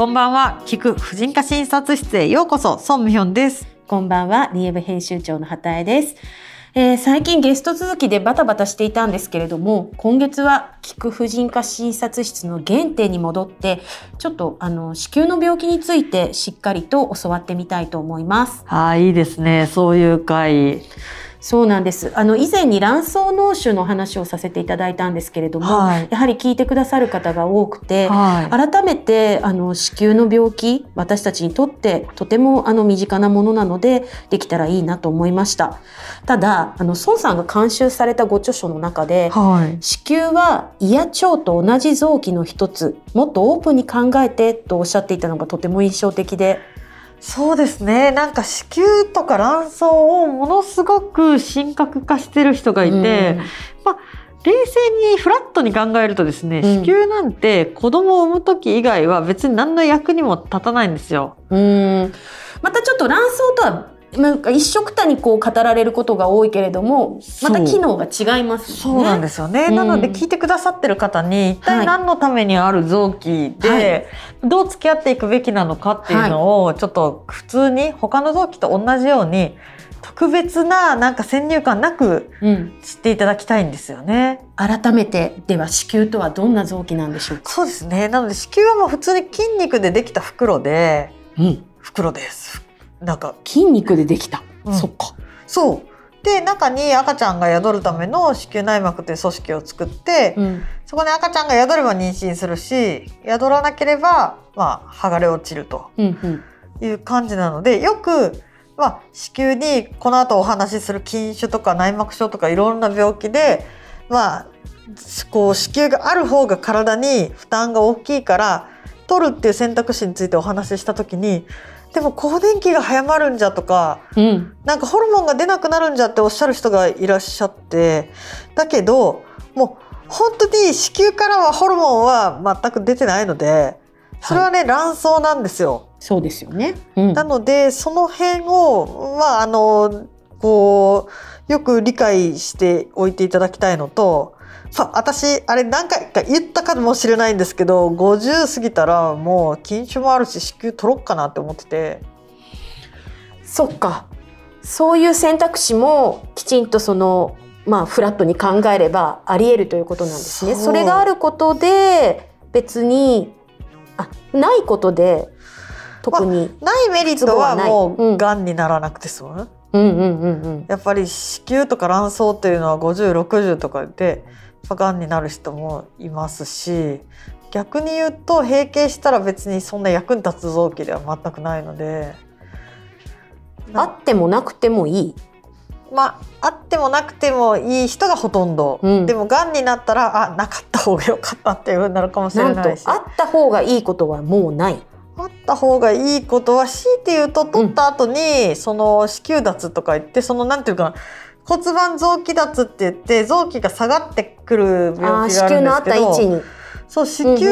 こんばんは。聞く婦人科診察室へようこそ。ソンミヒョンです。こんばんは。リエブ編集長の畑江です。えー、最近ゲスト続きでバタバタしていたんですけれども今月は菊婦人科診察室の原点に戻ってちょっとあの子宮の病気についてしっかりと教わってみたいと思います。あいいですね。そういう会そうなんです。あの以前に卵巣脳腫の話をさせていただいたんですけれども、はい、やはり聞いてくださる方が多くて、はい、改めてあの子宮の病気私たちにとってとてもあの身近なものなのでできたらいいなと思いました。ただあの孫さんが監修されたご著書の中で、はい、子宮は胃や腸と同じ臓器の一つ、もっとオープンに考えてとおっしゃっていたのがとても印象的で。そうですね。なんか子宮とか卵巣をものすごく神格化してる人がいて、うん、まあ冷静にフラットに考えるとですね、子宮なんて子供を産む時以外は別に何の役にも立たないんですよ。うん。またちょっと卵巣とはなんか一色たにこう語られることが多いけれどもまた機能が違います、ね、そうなんですよね、うん、なので聞いてくださってる方に一体何のためにある臓器で、はい、どう付き合っていくべきなのかっていうのをちょっと普通に他の臓器と同じように特別ななんか先入観なく知っていただきたいんですよね、うん、改めてでは子宮とはどんな臓器なんでしょうか？そうですね。なので子宮はもう普通に筋肉でできた袋で、うん、袋ですなんか筋肉でできた、うん、そっか。そう。で中に赤ちゃんが宿るための子宮内膜という組織を作って、うん、そこに赤ちゃんが宿れば妊娠するし宿らなければ、まあ、剥がれ落ちるという感じなので、うんうん、よく、まあ、子宮にこの後お話しする筋腫とか内膜症とかいろんな病気で、まあ、こう子宮がある方が体に負担が大きいから取るっていう選択肢についてお話しした時にでも更年期が早まるんじゃとか、うん、なんかホルモンが出なくなるんじゃっておっしゃる人がいらっしゃってだけどもう本当に子宮からはホルモンは全く出てないのでそれはね、はい、卵巣なんですよ。そうですよね、うん、なのでその辺をまああのこうよく理解しておいていただきたいのとさ私あれ何回か言ったかもしれないんですけど50過ぎたらもう禁酒もあるし子宮取ろっかなって思ってて。そっか。そういう選択肢もきちんとそのまあフラットに考えればありえるということなんですね。それがあることで別にあないことで特に、まあ、ないメリットはもうがん。にならなくて済む。うんうんうんうん、やっぱり子宮とか卵巣っていうのは5060とかでがんになる人もいますし逆に言うと閉経したら別にそんな役に立つ臓器では全くないので。あってもなくてもいい。まあ、あってもなくてもいい人がほとんど、うん、でもがんになったらあなかった方が良かったっていうふうになるかもしれないし。あった方がいいことはもうない。あった方がいいことは強いて言うと取った後に、うん、その子宮脱とか言ってそのなんていうかな骨盤臓器脱って言って臓器が下がってくる病気があるんですけどそう子宮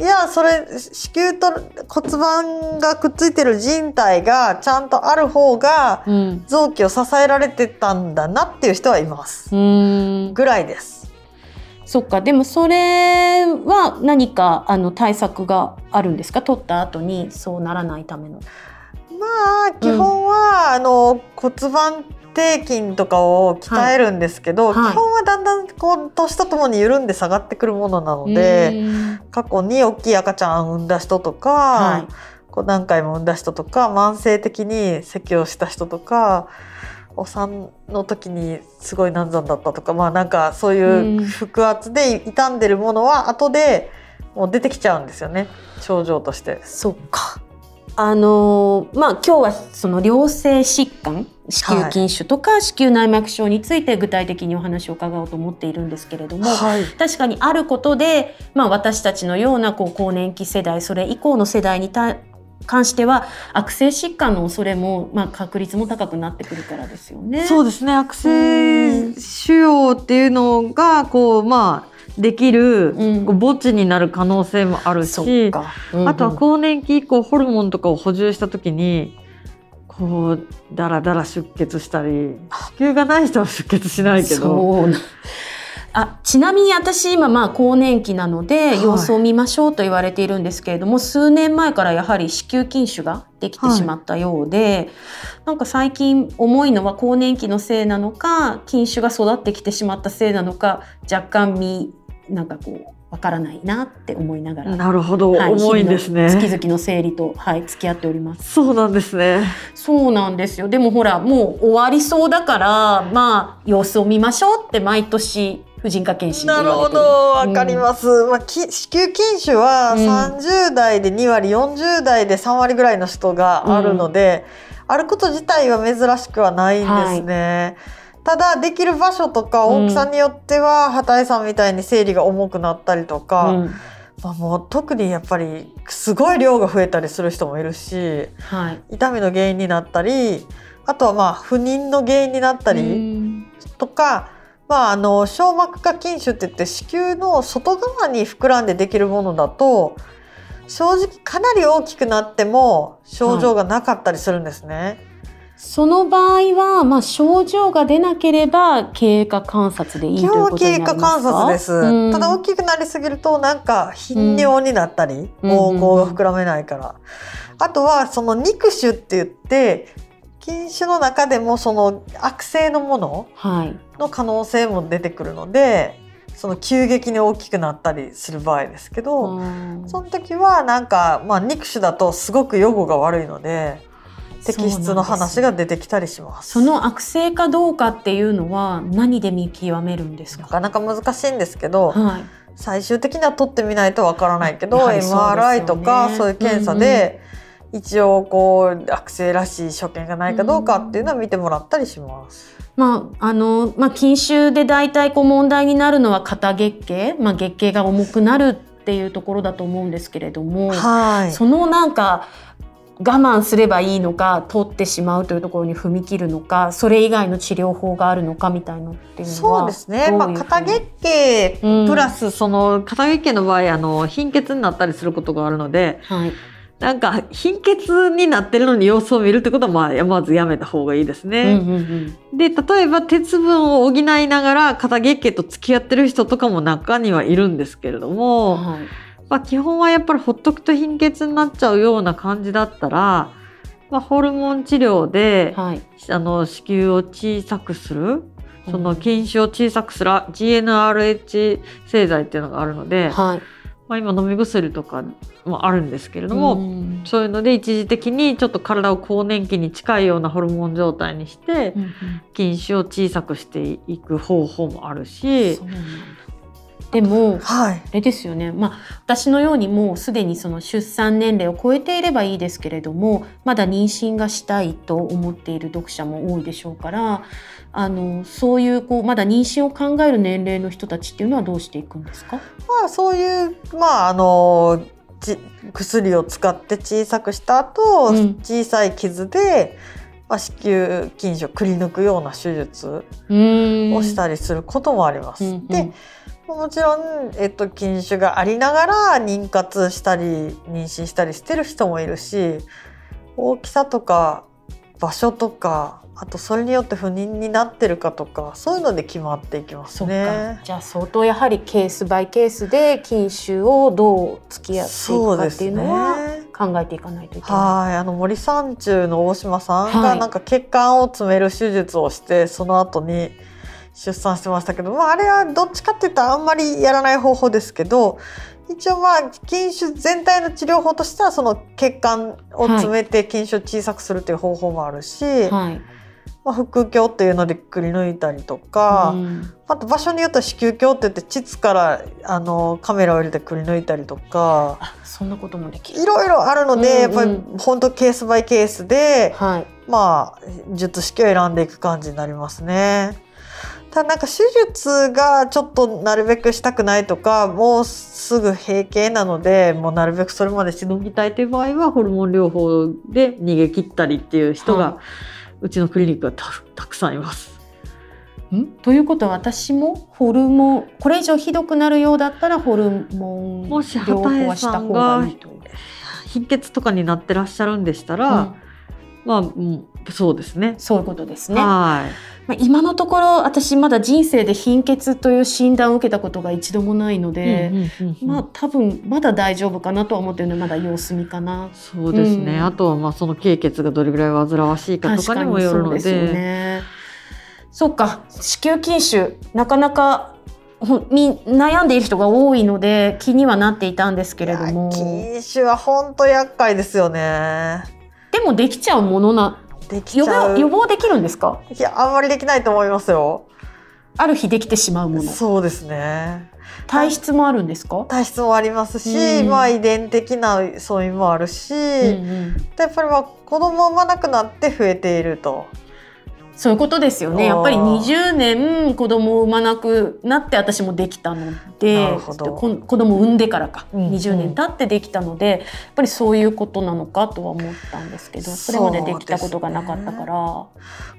やそれ子宮と骨盤がくっついてる人体がちゃんとある方が臓器を支えられてたんだなっていう人はいます。ぐらいです。そっかでもそれは何かあの対策があるんですか？取った後にそうならないための。まあ基本は、うん、あの骨盤底筋とかを鍛えるんですけど、はい、基本はだんだんこう年とともに緩んで下がってくるものなので過去に大きい赤ちゃんを産んだ人とか、はい、こう何回も産んだ人とか慢性的に咳をした人とかお産の時にすごい難産だったとかまあなんかそういう腹圧で傷んでるものは後でもう出てきちゃうんですよね症状として。そっかあのまあ今日はその良性疾患子宮筋腫とか子宮内膜症について具体的にお話を伺おうと思っているんですけれども、はい、確かにあることで、まあ、私たちのようなこう更年期世代それ以降の世代にた関しては悪性疾患の恐れも、まあ、確率も高くなってくるからですよね。そうですね。悪性腫瘍っていうのがこうまあできる、うん、墓地になる可能性もあるし、うんうん、あとは更年期以降ホルモンとかを補充した時にこうだらだら出血したり子宮がない人は出血しないけど。あちなみに私今まあ更年期なので様子を見ましょうと言われているんですけれども、はい、数年前からやはり子宮筋腫ができてしまったようで、はい、なんか最近重いのは更年期のせいなのか筋腫が育ってきてしまったせいなのか若干身なんかこうわからないなって思いながら。なるほど、はい、重いんですね。月々の生理と、はい、付き合っております。そうなんですね。そうなんですよ。でもほら、もう終わりそうだから、まあ、様子を見ましょうって毎年婦人科検診なるほど、わかります。うん、まあ、子宮筋腫は30代で2割、うん、40代で3割ぐらいの人があるので、うん、あること自体は珍しくはないんですね。はいただできる場所とか大きさによっては、畑井さんみたいに生理が重くなったりとか、うん、まあ、もう特にやっぱりすごい量が増えたりする人もいるし、はい、痛みの原因になったりあとはまあ不妊の原因になったりとか、まあ、あの小膜下筋腫って言って子宮の外側に膨らんでできるものだと正直かなり大きくなっても症状がなかったりするんですね。はいその場合は、まあ、症状が出なければ経過観察でいいということになりますか経過観察です、うん、ただ大きくなりすぎるとなんか頻尿になったり、うん、膀胱が膨らめないから、あとはその肉腫って言って筋腫の中でもその悪性のものの可能性も出てくるので、その急激に大きくなったりする場合ですけど、その時はなんか、まあ、肉腫だとすごく予後が悪いので。摘出の話が出てきたりします。その悪性かどうかっていうのは何で見極めるんですか？なかなか難しいんですけど、はい、最終的には取ってみないとわからないけど、ね、MRI とかそういう検査で、一応こう悪性らしい所見がないかどうかっていうのは見てもらったりします。まああのまあ、筋腫で大体こう問題になるのは肩月経、まあ、月経が重くなるっていうところだと思うんですけれども、はい、そのなんか我慢すればいいのか取ってしまうというところに踏み切るのかそれ以外の治療法があるのかみたいのっていうのはそうですね、まあ、肩月経プラスその肩月経の場合あの貧血になったりすることがあるので、はい、なんか貧血になってるのに様子を見るってことはまあまずやめた方がいいですね。うんうんうん、で例えば鉄分を補いながら肩月経と付き合ってる人とかも中にはいるんですけれども。はいまあ、基本はやっぱりほっとくと貧血になっちゃうような感じだったら、まあ、ホルモン治療で、はい、あの子宮を小さくするその筋腫を小さくする GnRH 製剤っていうのがあるので、はい、まあ、今飲み薬とかもあるんですけれども、うん、そういうので一時的にちょっと体を更年期に近いようなホルモン状態にして、筋腫を小さくしていく方法もあるし。でも、はい、あれですよね、まあ、私のようにもうすでにその出産年齢を超えていればいいですけれどもまだ妊娠がしたいと思っている読者も多いでしょうからあのそういうこうまだ妊娠を考える年齢の人たちっていうのはどうしていくんですか、まあ、そういう、まあ、あの薬を使って小さくした後、うん、小さい傷で、まあ、子宮筋腫をくり抜くような手術をしたりすることもあります。うんうん、でもちろん、えっと、筋腫がありながら妊活したり妊娠したりしてる人もいるし大きさとか場所とかあとそれによって不妊になってるかとかそういうので決まっていきますね。じゃあ相当やはりケースバイケースで筋腫をどう付き合っていくかっていうのは考えていかないといけない。はいあの森三中の大島さんがなんか血管を詰める手術をして、はい、その後に出産してましたけど、まあ、あれはどっちかっていうとあんまりやらない方法ですけど一応まあ筋腫全体の治療法としてはその血管を詰めて筋腫を小さくするという方法もあるし、はい、まあ、腹腔っていうのでくり抜いたりとか、うん、あと場所によっては子宮鏡って言って膣からあのカメラを入れてくり抜いたりとかそんなこともできる。いろいろあるので、うんうん、やっぱり本当ケースバイケースで、はい、まあ術式を選んでいく感じになりますね。ただなんか手術がちょっとなるべくしたくないとかもうすぐ閉経なのでもうなるべくそれまでしのぎたいという場合はホルモン療法で逃げ切ったりっていう人が、はい、うちのクリニックはたくさんいます。ん？ということは私もホルモンこれ以上ひどくなるようだったらホルモン療法はした方がいいと。貧血とかになってらっしゃるんでしたら、うん、まあ、うん、そうですね。そういうことですね。はい。まあ、今のところ私まだ人生で貧血という診断を受けたことが一度もないので、まあ多分まだ大丈夫かなとは思ってるのでまだ様子見かな。そうですね、うん、あとはまあその経血がどれぐらい煩わしいかとかにもよるので。そうですねそっか子宮筋腫なかなかみ悩んでいる人が多いので気にはなっていたんですけれども筋腫は本当厄介ですよねでもできちゃうものなでき予防予防できるんですか？いやあんまりできないと思いますよ。ある日できてしまうもの。そうですね。体質もあるんですか？体質もありますし、うん、まあ遺伝的な素因もあるし、うんうん、やっぱりまあ子供を産まなくなって増えているとそういうことですよね。やっぱり20年子供を産まなくなって私もできたので子供を産んでからか、うん、20年経ってできたのでやっぱりそういうことなのかとは思ったんですけどそれまでできたことがなかったから。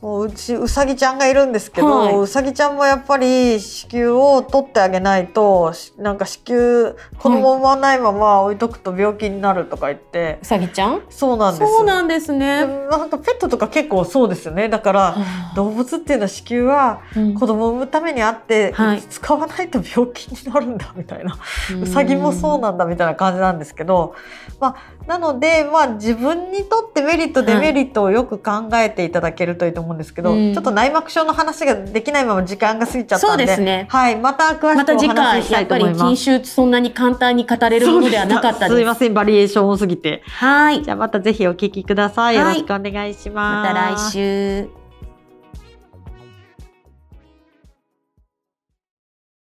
もううちうさぎちゃんがいるんですけど、はい、うさぎちゃんもやっぱり子宮を取ってあげないとなんか子宮子供産まないまま置いとくと病気になるとか言って、うさぎちゃん？そうなんです。そうなんですね。なんかペットとか結構そうですよね。だから動物っていうのは子宮は子供を産むためにあって、うん、使わないと病気になるんだみたいな、うさぎもそうなんだみたいな感じなんですけど、まあ、なので、まあ、自分にとってメリットデメリットをよく考えていただけるといいと思うんですけど、はい、ちょっと内膜症の話ができないまま時間が過ぎちゃったんでそうですね、はい、また詳しくお話ししたいと思います。また次回やっぱり筋腫そんなに簡単に語れるものではなかったです。すいませんバリエーション多すぎて。はい。じゃあまたぜひお聞きください。よろしくお願いします。また来週。